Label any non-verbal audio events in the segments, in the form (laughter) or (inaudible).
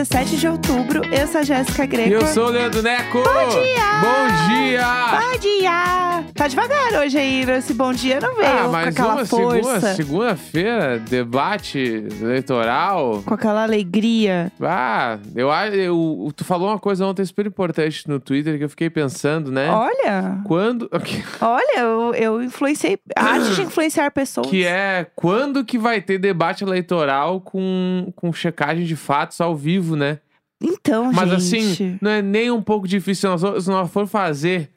Hoje é segunda-feira, 17 de outubro. Eu sou a Jéssica E Greco. eu sou o Leandro Neco. Bom dia! Bom dia! Bom dia! Tá devagar hoje aí, esse bom dia não veio Ah, com mas aquela uma força, segunda- segunda-feira, debate eleitoral. com aquela alegria. Ah, eu, eu, tu falou uma coisa ontem super importante no Twitter que eu fiquei pensando, né? Olha, Quando. (laughs) olha, eu, eu influenciei, (coughs) arte de influenciar pessoas. Que é quando que vai ter debate eleitoral com, com checagem de fatos ao vivo, né? Então, Mas gente. assim, não é nem um pouco difícil. Se nós, se nós for fazer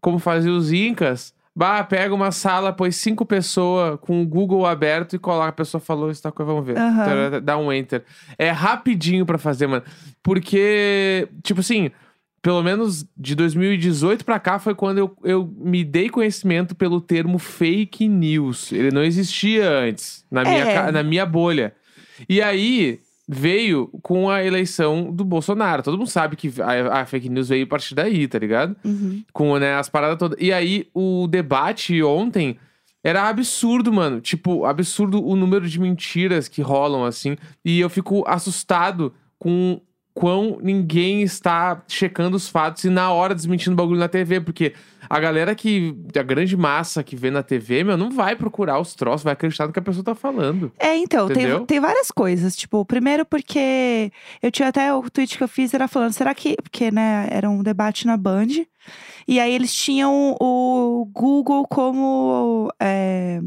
como faziam os Incas, bah, pega uma sala, põe cinco pessoas com o Google aberto e coloca. A pessoa falou isso, tá coisa, vamos ver. Tará, Dá um enter. É rapidinho pra fazer, mano. Porque, tipo assim. Pelo menos de 2018 pra cá foi quando eu, eu me dei conhecimento pelo termo fake news. Ele não existia antes, na minha, É. ca- na minha bolha. E aí veio com a eleição do Bolsonaro. Todo mundo sabe que a, a fake news veio a partir daí, tá ligado? Uhum. Com né, as paradas todas. E aí o debate ontem era absurdo, mano. Tipo, absurdo o número de mentiras que rolam assim. E eu fico assustado com quão ninguém está checando os fatos e na hora desmentindo o bagulho na TV, porque a galera que. A grande massa que vê na TV, meu, não vai procurar os troços, vai acreditar no que a pessoa tá falando. É, então, tem, tem várias coisas. Tipo, primeiro porque eu tinha até o tweet que eu fiz era falando, será que. Porque, né, era um debate na Band. E aí eles tinham o Google como é,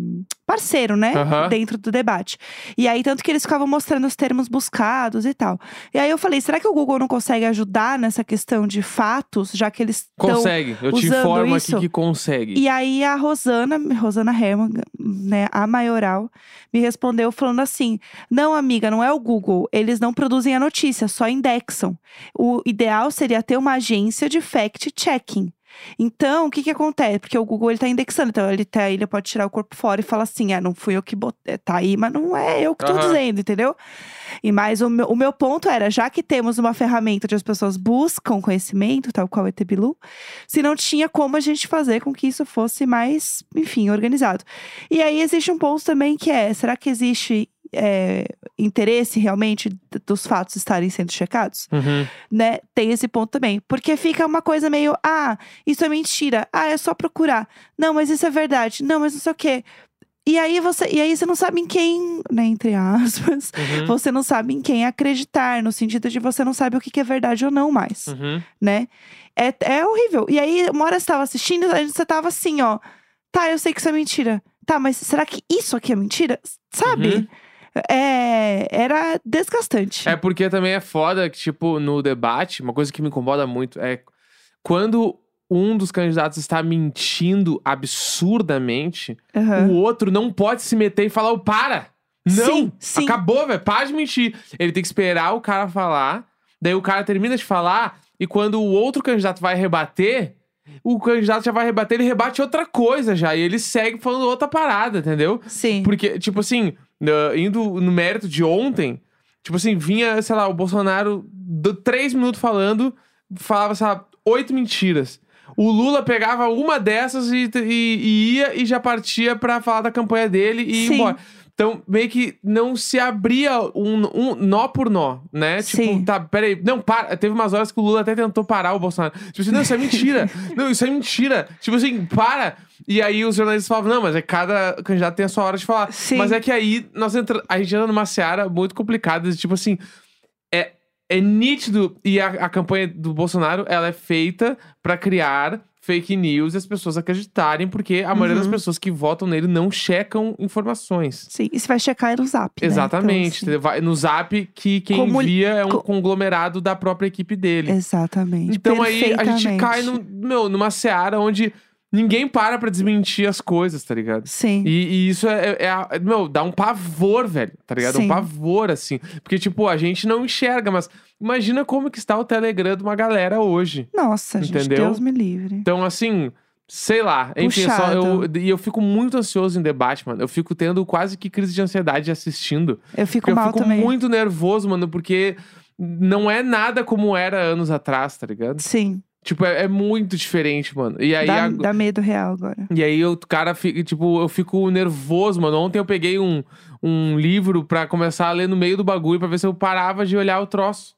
parceiro, né? Aham. Dentro do debate. E aí, tanto que eles ficavam mostrando os termos buscados e tal. E aí eu falei, será que o Google não consegue ajudar nessa questão de fatos, já que eles Consegue. Eu te informo isso. aqui que consegue. e aí a Rosana, Rosana Herman, né, a maioral, me respondeu falando assim: "Não, amiga, não é o Google, eles não produzem a notícia, só indexam. O ideal seria ter uma agência de fact checking." Então, o que que acontece? Porque o Google ele tá indexando, então ele, tá, ele pode tirar o corpo fora e falar assim: ah, não fui eu que botei, tá aí, mas não é eu que tô Aham. dizendo, entendeu? E mais o meu, o meu ponto era, já que temos uma ferramenta onde as pessoas buscam conhecimento, tal qual o ET Bilu, se não tinha como a gente fazer com que isso fosse mais, enfim, organizado. E aí existe um ponto também que é: será que existe é, interesse realmente dos fatos estarem sendo checados? Uhum. Né? Tem esse ponto também. Porque fica uma coisa meio: ah, isso é mentira, ah, é só procurar. Não, mas isso é verdade, não, mas não sei o quê. E aí você, e aí você não sabe em quem, né, entre aspas, Uhum. você não sabe em quem acreditar, no sentido de você não sabe o que que é verdade ou não mais Uhum. né? É, é horrível. E aí, uma hora você tava assistindo, a gente- você tava assim, ó. Tá, eu sei que isso é mentira. Tá, mas será que isso aqui é mentira? Sabe? Uhum. É, era desgastante. É porque também é foda que, tipo, no debate, uma coisa que me incomoda muito é quando um dos candidatos está mentindo absurdamente, Aham. o outro não pode se meter e falar, "Ô, para! Não! Sim, sim. Acabou, velho. Para de mentir. Ele tem que esperar o cara falar, daí o cara termina de falar, e quando o outro candidato vai rebater, o candidato já vai rebater, ele rebate outra coisa já, e ele segue falando outra parada, entendeu? Sim. Porque, tipo assim, na- indo no mérito de ontem, tipo assim, vinha, sei lá, o Bolsonaro do, três minutos falando, falava, sei lá, oito mentiras. O Lula pegava uma dessas e, e- e ia e já partia pra falar da campanha dele e Sim. embora. Então, meio que não se abria um, um nó por nó, né? Tipo, Sim. tá, peraí. Não, para. Teve umas horas que o Lula até tentou parar o Bolsonaro. Tipo assim, não, isso é mentira. (laughs) não, isso é mentira. Tipo assim, para. E aí os jornalistas falavam, não, mas é cada candidato tem a sua hora de falar. Sim. Mas é que aí nós entra... a gente entra numa seara muito complicada. de, Tipo assim, é, é nítido. E a, a campanha do Bolsonaro, ela é feita pra criar fake news e as pessoas acreditarem, porque a maioria das Uhum. pessoas que votam nele não checam informações. Sim. E você vai checar no zap. né? Exatamente. Então, assim? Vai- no zap, que quem Como- envia é um co- conglomerado da própria equipe dele. Exatamente. Então aí a gente cai no, meu, numa seara onde ninguém para pra desmentir as coisas, tá ligado? Sim. E, e isso é, é, é- Meu, dá um pavor, velho, tá ligado? Sim. Um pavor, assim. Porque, tipo, a gente não enxerga, mas imagina como que está o Telegram de uma galera hoje. Nossa, gente, Entendeu? Deus me livre. Então, assim, sei lá. Enfim, só eu, e eu fico muito ansioso em debate, mano. Eu fico tendo quase que crise de ansiedade assistindo. Eu fico Porque eu mal fico também. muito nervoso, mano, porque não é nada como era anos atrás, tá ligado? Sim. Tipo, é, é muito diferente, mano. E aí, Dá, ag- dá medo real agora. e aí o cara fica, tipo, eu fico nervoso, mano. Ontem eu peguei um, um livro pra começar a ler no meio do bagulho pra ver se eu parava de olhar o troço.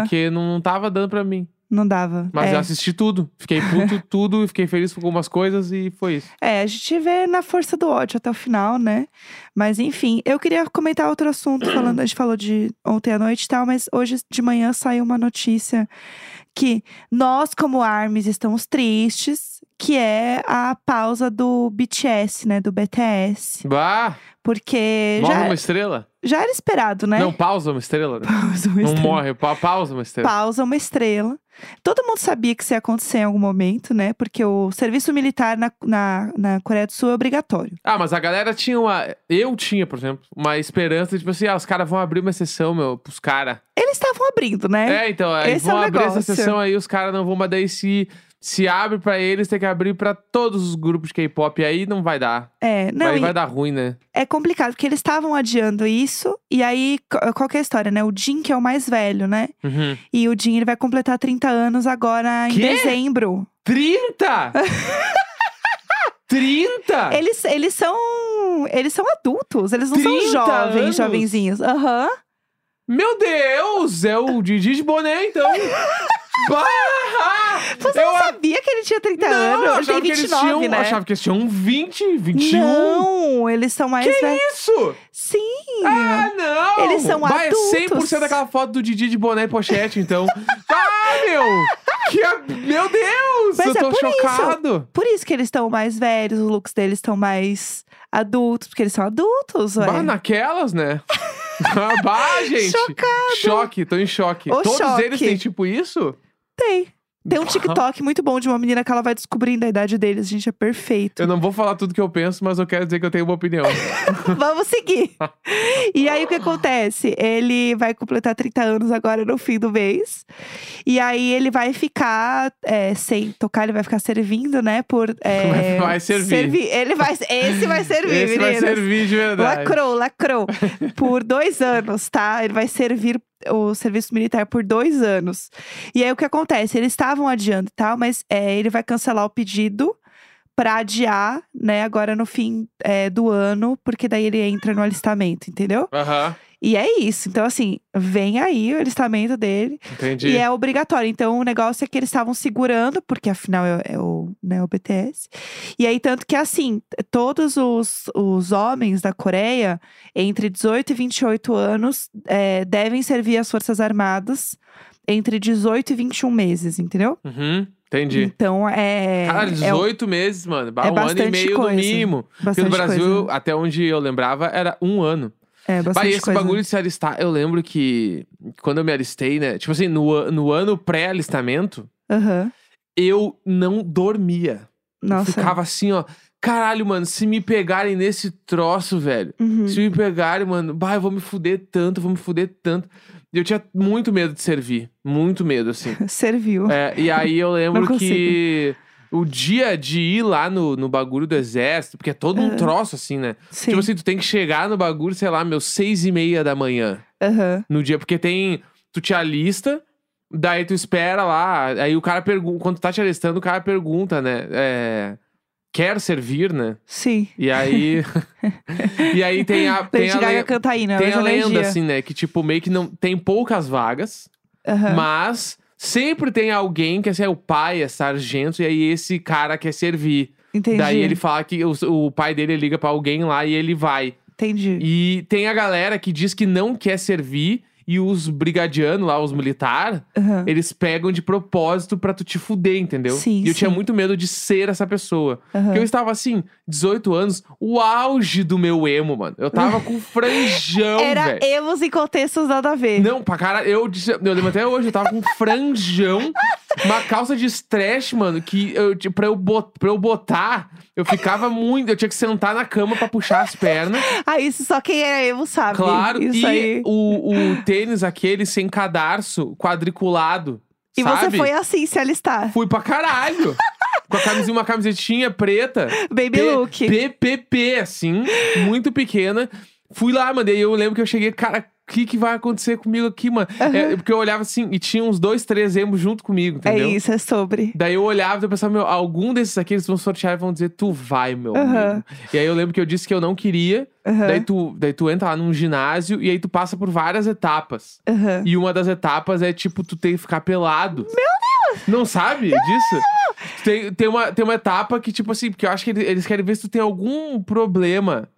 Porque não, não tava dando pra mim. Não dava. Mas é. eu assisti tudo. Fiquei puto, (laughs) tudo, fiquei feliz com algumas coisas e foi isso. É, a gente vê na força do ódio até o final, né? Mas enfim, eu queria comentar outro assunto, falando, a gente falou de ontem à noite e tal, mas hoje de manhã saiu uma notícia que nós, como ARMYs, estamos tristes, que é a pausa do BTS, né? Do BTS. Bah! Porque Morre já, uma estrela? Já era esperado, né? Não, pausa uma estrela. né? (laughs) Pausa uma Não estrela. morre, pa- pausa uma estrela. Pausa uma estrela. Todo mundo sabia que isso ia acontecer em algum momento, né? Porque o serviço militar na, na, na Coreia do Sul é obrigatório. Ah, mas a galera tinha uma. Eu tinha, por exemplo, uma esperança, tipo assim, ah, os caras vão abrir uma exceção, meu, pros caras. Eles estavam abrindo, né? É, então, aí Esse é vão o abrir essa negócio. exceção aí, os caras não vão, mas daí se, se abre pra eles, tem que abrir pra todos os grupos de K-pop, aí não vai dar. É, não, aí vai dar ruim, né? é complicado, porque eles estavam adiando isso, e aí, qual que é a história, né? O Jin, que é o mais velho, né? Uhum. E o Jin, ele vai completar 30 anos agora em Quê? dezembro. 30! 30! (laughs) Eles, eles são. Eles são adultos, eles não são 30 jovens, anos? jovenzinhos. Aham. Meu Deus! É o Didi de boné, então. (laughs) Barra! Você eu não sabia que ele tinha 30 não, eu anos? Ele achava tem que eles 29, tinham. né? Eu achava que eles tinham 20, 21. Não, eles são mais velhos. Isso! Sim. Ah, não! Eles são Vai, é adultos. 100% daquela foto do Didi de boné e pochete, então. (laughs) ah, meu! Que a- Meu Deus! Mas eu é tô por isso. chocado. Por isso que eles estão mais velhos, os looks deles estão mais adultos, porque eles são adultos, ué. Bah, naquelas, né? (laughs) Ah, bah, gente! Chocado. Choque, tô em choque. Ô, Todos choque. eles têm tipo isso? Tem. Tem um TikTok muito bom de uma menina que ela vai descobrindo a idade deles, gente, é perfeito. Eu não vou falar tudo que eu penso, mas eu quero dizer que eu tenho uma opinião. (laughs) Vamos seguir. e aí o que acontece? Ele vai completar 30 anos agora no fim do mês. E aí ele vai ficar é, sem tocar, ele vai ficar servindo, né? Por. (laughs) é, Vai servir. Ele vai. Esse vai servir, Esse vai meninas. servir de verdade. Lacrou, lacrou. (laughs) Por dois anos, tá? Ele vai servir o serviço militar por dois anos. E aí o que acontece? Eles estavam adiando e tal, mas é, ele vai cancelar o pedido pra adiar, né, agora no fim é, do ano, porque daí ele entra no alistamento, entendeu? Aham, E é isso. Então, assim, vem aí o alistamento dele. entendi. E é obrigatório. Então, o negócio é que eles estavam segurando, porque afinal é, é o, né, o BTS. E aí, tanto que, assim, todos os, os homens da Coreia, entre 18 e 28 anos, é, devem servir as Forças Armadas entre 18 e 21 meses, entendeu? Uhum, entendi. Então, é. Cara, é 18 meses, mano. É um ano e meio coisa. no mínimo. Porque no Brasil, coisa. até onde eu lembrava, era um ano. É, bastante e esse coisa. bagulho de se alistar, eu lembro que quando eu me alistei, né? Tipo assim, no, no ano pré-alistamento, eu não dormia. Nossa. Ficava assim, ó. Caralho, mano, se me pegarem nesse troço, velho. Uhum. Se me pegarem, mano, bah, eu vou me fuder tanto, vou me fuder tanto. Eu tinha muito medo de servir. Muito medo, assim. (laughs) Serviu. É, e aí eu (laughs) lembro que o dia de ir lá no, no bagulho do exército, porque é todo um troço, assim, né? Sim. Tipo assim, tu tem que chegar no bagulho, sei lá, meus seis e meia da manhã. Aham. No dia, porque tem. Tu te alista, daí tu espera lá. Aí o cara pergunta. Quando tu tá te alistando, o cara pergunta, né? É, quer servir, né? Sim. E aí. (laughs) e aí tem a. Tem Lady a, Gaga le- canta aí, né? tem a lenda, energia. assim, né? Que tipo, meio que não. Tem poucas vagas, mas sempre tem alguém que assim, é o pai, é sargento, e aí esse cara quer servir. Entendi. Daí ele fala que o, o pai dele liga pra alguém lá e ele vai. Entendi. E tem a galera que diz que não quer servir e os brigadianos lá, os militar, Aham. eles pegam de propósito pra tu te fuder, entendeu? Sim, e eu tinha sim. muito medo de ser essa pessoa. Aham. Porque eu estava assim, 18 anos, o auge do meu emo, mano. Eu tava com franjão, (laughs) Era velho. emos em contextos nada a ver. Não, pra cara, eu, disse- eu lembro até hoje, eu tava com franjão, uma calça de stretch, mano, que eu, pra, eu bot, pra eu botar, eu ficava muito. Eu tinha que sentar na cama pra puxar as pernas. (laughs) Ah, isso só quem é emo sabe. Claro, Isso e aí. o, o tênis aquele sem cadarço, quadriculado. E sabe? você foi assim se alistar. Fui pra caralho. (laughs) Com a camisinha, uma camisetinha preta. Baby P- look. PPP, assim, muito pequena. Fui lá, mano. E eu lembro que eu cheguei, cara, que, que vai acontecer comigo aqui, mano? É, porque eu olhava assim e tinha uns dois, três emos junto comigo, É entendeu? isso, é sobre. Daí eu olhava e eu pensava, meu, algum desses aqui eles vão sortear e vão dizer, tu vai, meu Aham. amigo. E aí eu lembro que eu disse que eu não queria. Aham, Daí, tu, daí tu entra lá num ginásio e aí tu passa por várias etapas. E uma das etapas é tipo, tu tem que ficar pelado. Meu Deus! Não sabe disso? Tem, tem, uma, tem uma etapa que, tipo assim, porque eu acho que eles, eles querem ver se tu tem algum problema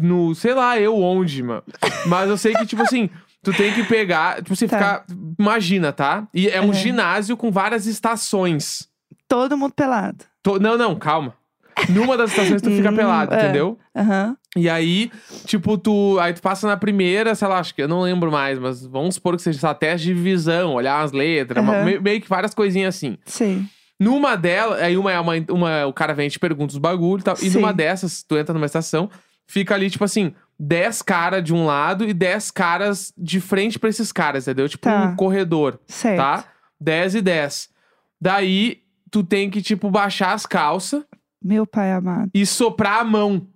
no, sei lá, eu onde, mano. Mas eu sei que, tipo assim, tu tem que pegar, tipo assim, Tá. ficar. Imagina, tá? E é um Aham. ginásio com várias estações. Todo mundo pelado. To- não, não, calma. Numa das estações tu fica Hum, pelado, é. entendeu? Aham. E aí, tipo, tu. Aí tu passa na primeira, sei lá, acho que eu não lembro mais, mas vamos supor que seja teste de visão, olhar as letras, Aham. me- meio que várias coisinhas assim. Sim. Numa delas, aí uma é uma, uma- O cara vem e te pergunta os bagulhos e tal. E Sim. numa dessas, tu entra numa estação, fica ali, tipo assim, 10 caras de um lado e 10 caras de frente pra esses caras, entendeu? Tipo Tá. um corredor, Certo. tá? 10 e 10. Daí, tu tem que, tipo, baixar as calças Meu pai amado. e soprar a mão.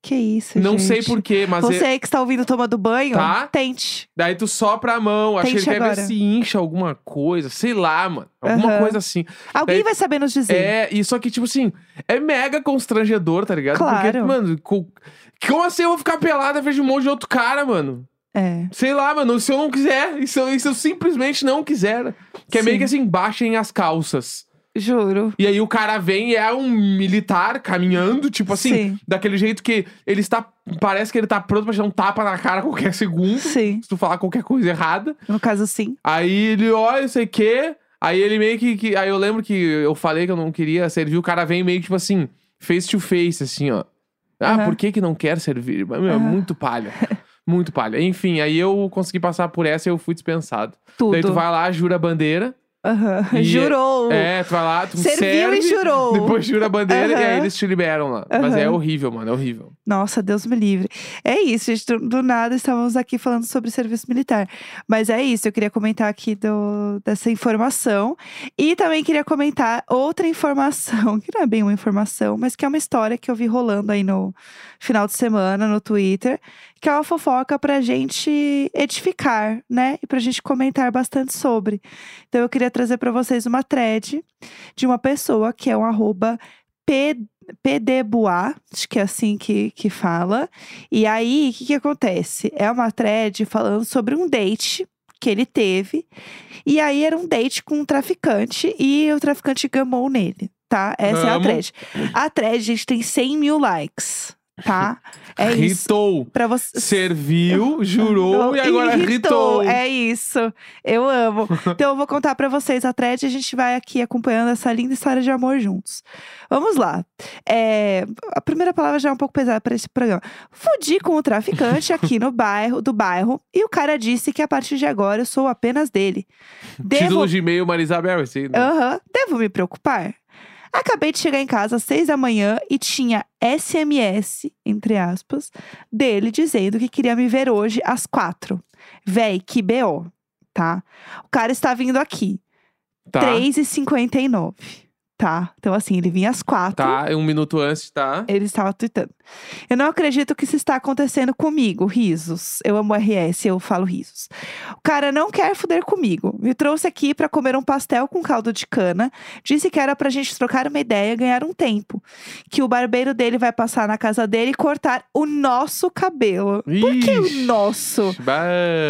Que isso, Não gente. sei porquê, mas. é- Você aí que está ouvindo tomando banho, Tá. tente. Daí tu sopra a mão, acho que ele Tente quer ver se incha alguma coisa, sei lá, mano. Alguma Aham. coisa assim. Alguém vai saber nos dizer. É, e só que, tipo assim, é mega constrangedor, tá ligado? Porque, Claro. mano, co- como assim eu vou ficar pelada vejo um monte de outro cara, mano? É. Sei lá, mano, se eu não quiser, e se eu, e se eu simplesmente não quiser. Que é meio que assim, baixem as calças. Juro. E aí o cara vem e é um militar caminhando, tipo assim, Sim. daquele jeito que ele está. Parece que ele tá pronto pra te dar um tapa na cara a qualquer segundo. Sim. Se tu falar qualquer coisa errada. No caso, sim. Aí ele olha, sei o quê. Aí ele meio que, que- Aí eu lembro que eu falei que eu não queria servir. O cara vem meio que, tipo assim, face to face, assim, ó. Ah, Aham. por que que não quer servir? Meu, Aham. muito palha. (laughs) muito palha. Enfim, aí eu consegui passar por essa e eu fui dispensado. Tudo. Daí tu vai lá, jura a bandeira. Aham. E- Jurou. É, tu vai lá, tu Serviu serve, e jurou. Depois jura a bandeira e aí eles te liberam lá. Mas é horrível, mano, é horrível. Nossa, Deus me livre. É isso, gente. Do, nada estávamos aqui falando sobre serviço militar. Mas é isso, eu queria comentar aqui do, dessa informação. E também queria comentar outra informação, (laughs) que não é bem uma informação, mas que é uma história que eu vi rolando aí no final de semana no Twitter, que é uma fofoca pra gente edificar, né? E pra gente comentar bastante sobre. Então eu queria trazer pra vocês uma thread de uma pessoa que é um arroba P PDBuá, acho que é assim que, que fala. E aí, o que, que acontece? É uma thread falando sobre um date que ele teve. E aí, era um date com um traficante e o traficante gamou nele, tá? Essa é a Amo. thread. A thread, gente, tem 100 mil likes, tá? É isso. Ritou. Pra você. Serviu, (laughs) jurou e agora ritou. É isso. Eu amo. Então eu vou contar pra vocês a thread e a gente vai aqui acompanhando essa linda história de amor juntos. Vamos lá. É, a primeira palavra já é um pouco pesada para esse programa. Fudi com o traficante (laughs) aqui no bairro, do bairro, e o cara disse que a partir de agora eu sou apenas dele. Devo Título de e-mail Marisabel, assim. né? Aham. Devo me preocupar? Acabei de chegar em casa às seis da manhã e tinha SMS, entre aspas, dele dizendo que queria me ver hoje às quatro. Véi, que BO, tá? O cara está vindo aqui, Tá. 3h59, tá? Então, assim, ele vinha às quatro. Tá, um minuto antes, tá? Ele estava tweetando. Eu não acredito que isso está acontecendo comigo, risos. Eu amo RS, eu falo risos. O cara não quer fuder comigo. Me trouxe aqui para comer um pastel com caldo de cana. Disse que era pra gente trocar uma ideia e ganhar um tempo. Que o barbeiro dele vai passar na casa dele e cortar o nosso cabelo. Por que o Ixi, nosso? bah.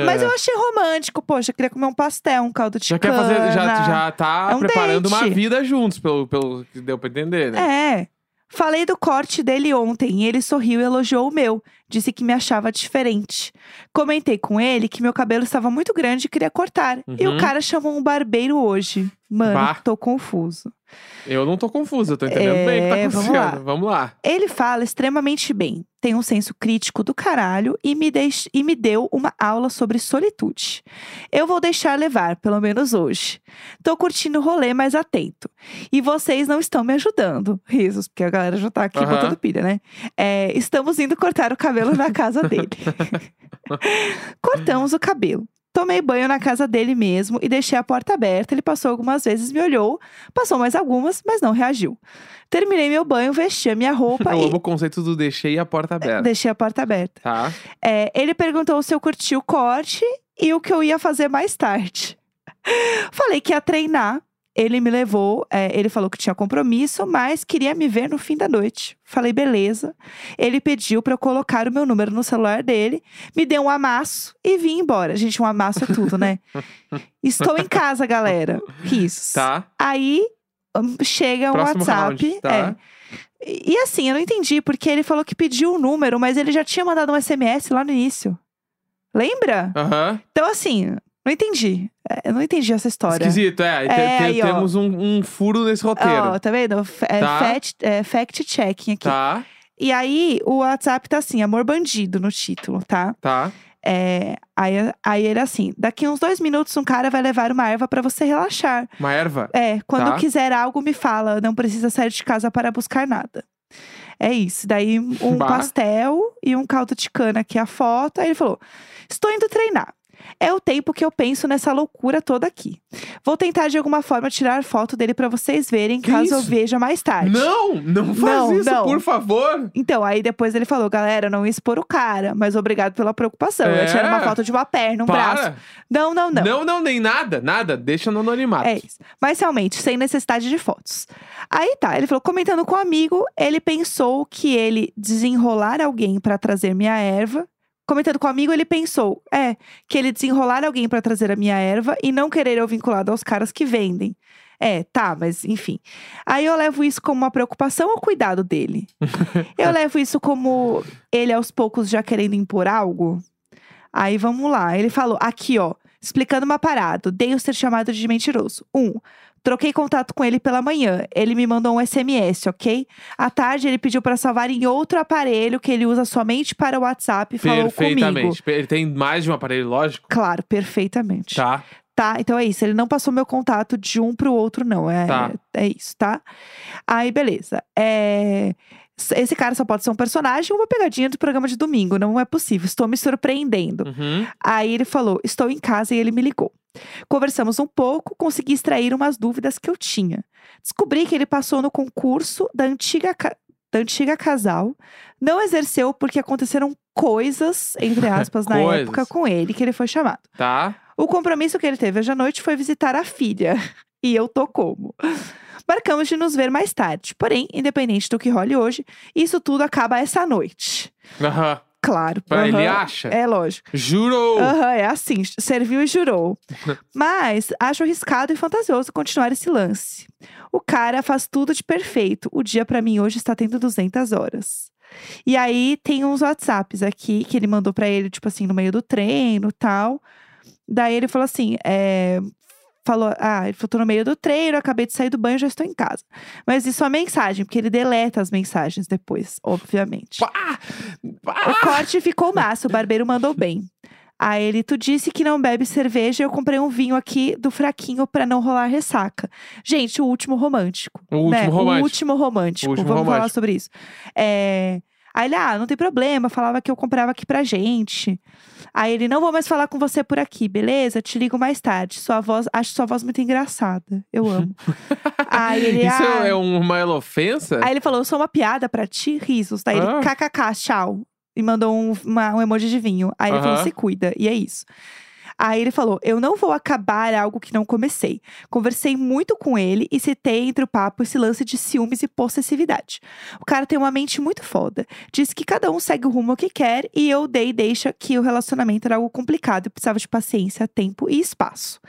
Mas eu achei romântico, poxa, queria comer um pastel, um caldo de Já quer cana. fazer, já, já tá É um preparando uma date. vida juntos, pelo, pelo que deu pra entender, né? É. Falei do corte dele ontem e ele sorriu e elogiou o meu. Disse que me achava diferente. Comentei com ele que meu cabelo estava muito grande e queria cortar. E Uhum. o cara chamou um barbeiro hoje. Mano, Bah. tô confuso. Eu não tô confuso, eu tô entendendo bem o que tá É, vamos acontecendo. lá. Vamos lá. Ele fala extremamente bem, tem um senso crítico do caralho e me, deix- e me deu uma aula sobre solitude. Eu vou deixar levar, pelo menos hoje. Tô curtindo o rolê mais atento. E vocês não estão me ajudando. Risos, porque a galera já tá aqui Aham. botando pilha, né? É, estamos indo cortar o cabelo na casa (laughs) dele. Cortamos o cabelo. Tomei banho na casa dele mesmo e deixei a porta aberta. Ele passou algumas vezes, me olhou, passou mais algumas, mas não reagiu. Terminei meu banho, vesti a minha roupa (laughs) Eu e amo o conceito do deixei a porta aberta. deixei a porta aberta. Tá? É, ele perguntou se eu curti o corte e o que eu ia fazer mais tarde. (laughs) Falei que ia treinar. Ele me levou, é, ele falou que tinha compromisso, mas queria me ver no fim da noite. Falei, beleza. Ele pediu pra eu colocar o meu número no celular dele, me deu um amasso e vim embora. Gente, um amasso é tudo, né? (laughs) Estou em casa, galera. Risos. Tá? Aí hum, chega um Próximo WhatsApp. round, tá? é. E e assim, eu não entendi, porque ele falou que pediu o número, mas ele já tinha mandado um SMS lá no início. Lembra? Aham. Então, assim, não entendi. É, Eu não entendi essa história. Esquisito, é. É, aí, temos um, um furo nesse roteiro. Ó, tá vendo? F- É, Tá. fact, é, fact checking aqui. Tá? E aí, o WhatsApp tá assim, amor bandido no título, tá? Tá? É, aí, aí ele assim, daqui uns dois minutos um cara vai levar uma erva pra você relaxar. Uma erva? É, quando Tá. quiser algo, me fala. Não precisa sair de casa para buscar nada. É isso. Daí, um Bah. pastel e um caldo de cana aqui a foto. Aí ele falou: Estou indo treinar. É o tempo que eu penso nessa loucura toda aqui. Vou tentar de alguma forma tirar foto dele pra vocês verem, Que caso eu isso? veja mais tarde. Não! Não faz Não, isso, não. por favor! Então, aí depois ele falou: galera, não expor o cara, mas obrigado pela preocupação. Eu É. tinha uma foto de uma perna, um braço. Para! Não, não, não. Não, não, nem nada, nada. Deixa no anonimato. É isso. Mas realmente, sem necessidade de fotos. Aí tá, ele falou, comentando com um amigo, ele pensou que ele desenrolar alguém pra trazer minha erva. Comentando com um amigo, ele pensou, é, que ele desenrolar alguém pra trazer a minha erva e não querer eu vinculado aos caras que vendem. É, tá, mas enfim. Aí eu levo isso como uma preocupação ou cuidado dele? (laughs) eu levo isso como ele aos poucos já querendo impor algo? Aí vamos lá. Ele falou, aqui ó, explicando uma parada. Dei o ser chamado de mentiroso. Um, troquei contato com ele pela manhã. Ele me mandou um SMS, ok? À tarde ele pediu pra salvar em outro aparelho que ele usa somente para o WhatsApp e falou comigo. Perfeitamente. Ele tem mais de um aparelho, lógico. Claro, perfeitamente. Tá. Tá, então é isso. Ele não passou meu contato de um pro outro, não. É, Tá. é isso, tá? Aí, beleza. É, Esse cara só pode ser um personagem uma pegadinha do programa de domingo. Não é possível. Estou me surpreendendo. Uhum. Aí ele falou: Estou em casa e ele me ligou. Conversamos um pouco, consegui extrair umas dúvidas que eu tinha. Descobri que ele passou no concurso da antiga, ca- da antiga casal, não exerceu porque aconteceram coisas, entre (laughs) aspas, na Coisas. época com ele, que ele foi chamado. Tá. O compromisso que ele teve hoje à noite foi visitar a filha. (laughs) E eu tô como? Marcamos de nos ver mais tarde. Porém, independente do que role hoje, isso tudo acaba essa noite. Aham. Claro. Pra ele aham, acha? É lógico. Jurou! Aham, é assim, serviu e jurou. (laughs) Mas acho arriscado e fantasioso continuar esse lance. O cara faz tudo de perfeito. O dia pra mim hoje está tendo 200 horas. E aí tem uns WhatsApps aqui que ele mandou pra ele, tipo assim, no meio do treino e tal. Daí ele falou assim, é, falou, ah, ele falou, tô no meio do treino, acabei de sair do banho, já estou em casa. Mas isso é uma mensagem, porque ele deleta as mensagens depois, obviamente. O corte ficou massa, o barbeiro mandou bem. Aí ele, tu disse que não bebe cerveja, eu comprei um vinho aqui do fraquinho pra não rolar ressaca. Gente, o último romântico. O último né? romântico. O último romântico. O último Vamos falar romântico. sobre isso. É... Aí ele, ah, não tem problema, falava que eu comprava aqui pra gente. Aí ele, não vou mais falar com você por aqui, beleza? Te ligo mais tarde. Sua voz, acho sua voz muito engraçada. Eu amo. (laughs) Aí ele, Isso ah, é uma ofensa? Aí ele falou, eu sou uma piada pra ti, risos. Daí Ah. ele, kkk, tchau. E mandou um, uma- um emoji de vinho. Aí ele falou, Aham. se cuida. E é isso. Aí ele falou, eu não vou acabar algo que não comecei. Conversei muito com ele e citei entre o papo esse lance de ciúmes e possessividade. O cara tem uma mente muito foda. Diz que cada um segue o rumo que quer e eu dei deixa que o relacionamento era algo complicado e precisava de paciência, tempo e espaço.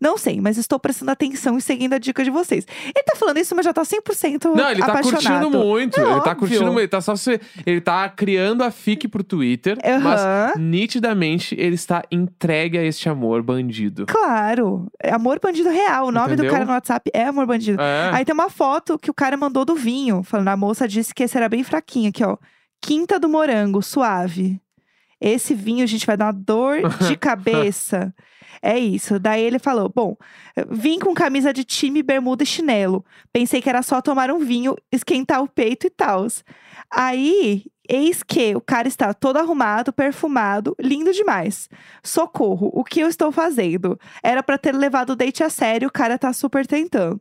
Não sei, mas estou prestando atenção e seguindo a dica de vocês. Ele tá falando isso, mas já tá 100% Não, ele tá apaixonado. curtindo muito. É ele tá óbvio. curtindo muito. Ele tá só se... Ele tá criando a fic pro Twitter. Mas Aham. nitidamente ele está entregue a este amor bandido. Claro. É Amor Bandido Real. O nome do Entendeu? cara no WhatsApp é Amor Bandido. É. Aí tem uma foto que o cara mandou do vinho. Falando, a moça disse que esse era bem fraquinho aqui, ó. Quinta do Morango, suave. Esse vinho, a gente vai dar uma dor de (laughs) cabeça. É isso. Daí ele falou: Bom, vim com camisa de time, bermuda e chinelo. Pensei que era só tomar um vinho, esquentar o peito e tal. Aí Eis que o cara está todo arrumado, perfumado, lindo demais. Socorro, o que eu estou fazendo? Era pra ter levado o date a sério, o cara tá super tentando.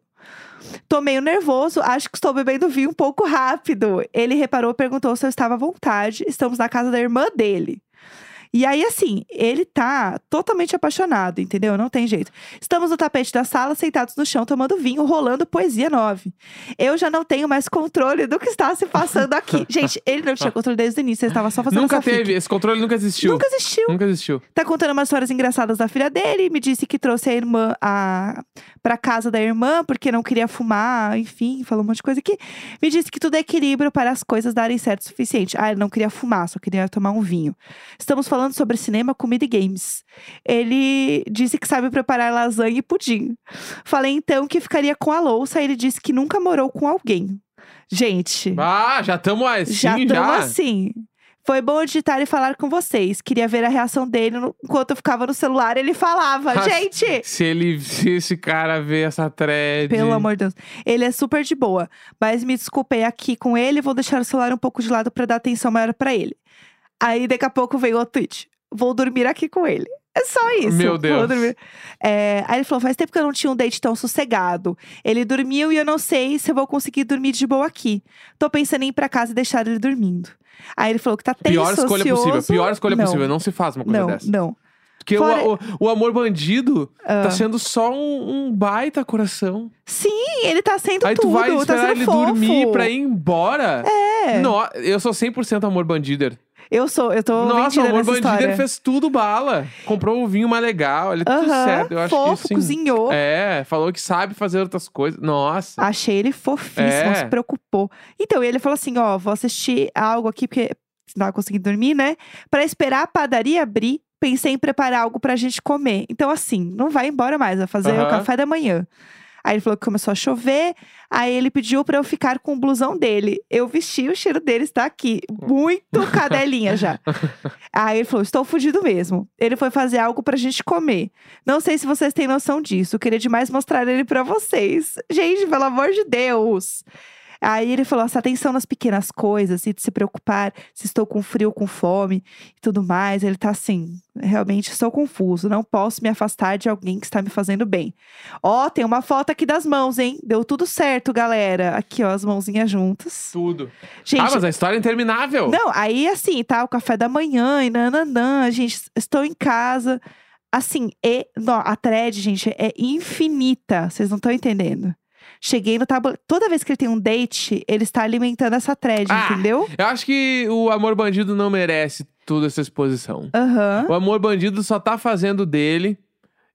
Tô meio nervoso, acho que estou bebendo vinho um pouco rápido. Ele reparou, perguntou se eu estava à vontade. Estamos na casa da irmã dele. E aí, assim, ele tá totalmente apaixonado, entendeu? Não tem jeito. Estamos no tapete da sala, sentados no chão, tomando vinho, rolando poesia nove. Eu já não tenho mais controle do que está se passando aqui. (laughs) Gente, ele não tinha controle desde o início, ele estava só fazendo Nunca teve, esse controle nunca existiu. Nunca existiu. Nunca existiu. Tá contando umas histórias engraçadas da filha dele. Me disse que trouxe a irmã a... pra casa da irmã porque não queria fumar. Enfim, falou um monte de coisa aqui. Me disse que tudo é equilíbrio para as coisas darem certo o suficiente. Ah, ele não queria fumar, só queria tomar um vinho. Estamos falando sobre cinema, comida e games. Ele disse que sabe preparar lasanha e pudim. Falei então que ficaria com a louça. Ele disse que nunca morou com alguém. Gente. Ah, já estamos assim, Já já. estamos assim. Foi bom digitar e falar com vocês. Queria ver a reação dele no- enquanto eu ficava no celular. Ele falava, Ah, gente! Se ele, se esse cara vê essa thread. Pelo amor de Deus. Ele é super de boa. Mas me desculpei aqui com ele. Vou deixar o celular um pouco de lado pra dar atenção maior pra ele. Aí daqui a pouco veio o tweet. Vou dormir aqui com ele. É só isso. Meu Deus. É, aí ele falou: faz tempo que eu não tinha um date tão sossegado. Ele dormiu e eu não sei se eu vou conseguir dormir de boa aqui. Tô pensando em ir pra casa e deixar ele dormindo. Aí ele falou que tá tenso, Pior escolha possível. ansioso. Pior escolha não, possível. Não se faz uma coisa Não, dessa. não. Porque o- Fora- o, o, amor bandido Ah. tá sendo só um, um baita coração. Sim, ele tá sendo Aí tudo. tu vai tá esperar sendo ele fofo. dormir pra ir embora. É. No, eu sou 100% amor bandider. Eu sou, eu tô Nossa, o amor bandider história. fez tudo bala. Comprou o vinho mais legal, olha, tudo Aham, certo. Eu acho fofo, que sim. cozinhou. É, falou que sabe fazer outras coisas. Nossa. Achei ele fofíssimo, É. se preocupou. Então, ele falou assim: ó, vou assistir algo aqui, porque não tava conseguindo dormir, né? Pra esperar a padaria abrir, pensei em preparar algo pra gente comer. Então, assim, não vai embora mais, vai fazer o Aham. café da manhã. Aí ele falou que começou a chover, aí ele pediu pra eu ficar com o blusão dele. Eu vesti, o cheiro dele está aqui. Muito (laughs) cadelinha já. Aí ele falou: estou fudido mesmo. Ele foi fazer algo pra gente comer. Não sei se vocês têm noção disso. Queria demais mostrar ele pra vocês. Gente, pelo amor de Deus. Aí ele falou: essa atenção nas pequenas coisas e de se preocupar se estou com frio, com fome e tudo mais. Ele tá assim, realmente estou confuso. Não posso me afastar de alguém que está me fazendo bem. Ó, tem uma foto aqui das mãos, hein? Deu tudo certo, galera. Aqui, ó, as mãozinhas juntas. Tudo. Gente, ah, mas a história é interminável. não, aí assim, tá? O café da manhã e nananã. Gente, estou em casa. Assim, e, não, a thread, gente, é infinita. Vocês não estão entendendo. Cheguei no tabuleiro. Toda vez que ele tem um date, ele está alimentando essa thread, Ah. entendeu? Eu acho que o amor bandido não merece toda essa exposição. Aham. O amor bandido só tá fazendo dele.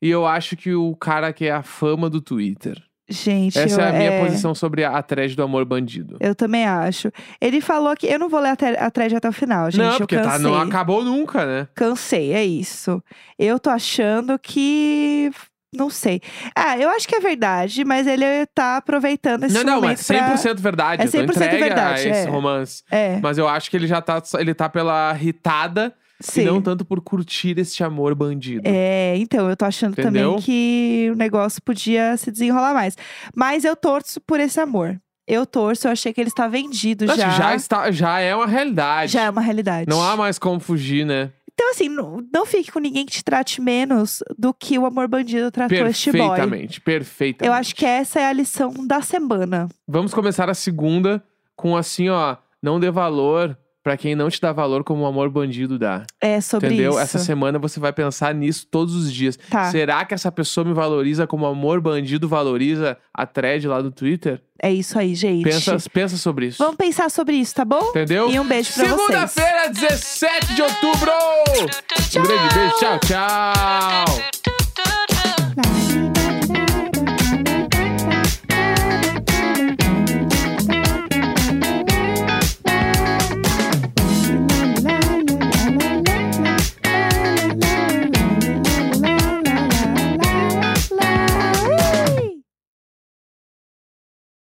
E eu acho que o cara quer a fama do Twitter. Gente, Essa eu, é a minha é, posição sobre a thread do amor bandido. Eu também acho. Ele falou que. Eu não vou ler a, a thread até o final, gente. não, porque tá, não acabou nunca, né? Cansei, é isso. Eu tô achando que. Não sei. Ah, eu acho que é verdade, mas ele tá aproveitando esse não, não, momento mas pra... 100% verdade. É eu tô 100% entregue verdade, esse é. romance. É, Mas eu acho que ele já tá, ele tá pela irritada sim. e não tanto por curtir este amor bandido. É, então, eu tô achando Entendeu? também que o negócio podia se desenrolar mais. Mas eu torço por esse amor. Eu torço, eu achei que ele está vendido acho já. já, está, já é uma realidade. Já é uma realidade. Não há mais como fugir, né? Então, assim, não, não fique com ninguém que te trate menos do que o amor bandido tratou este boy. Perfeitamente, perfeitamente. Eu acho que essa é a lição da semana. Vamos começar a segunda com assim, ó, não dê valor pra quem não te dá valor como o amor bandido dá. É sobre entendeu? isso. Essa semana você vai pensar nisso todos os dias. Tá. Será que essa pessoa me valoriza como o amor bandido valoriza a thread lá do Twitter? É isso aí, gente. Pensa, pensa sobre isso. Vamos pensar sobre isso, tá bom? Entendeu? E um beijo pra vocês. Segunda-feira, 17 de outubro! Um grande beijo, tchau, tchau!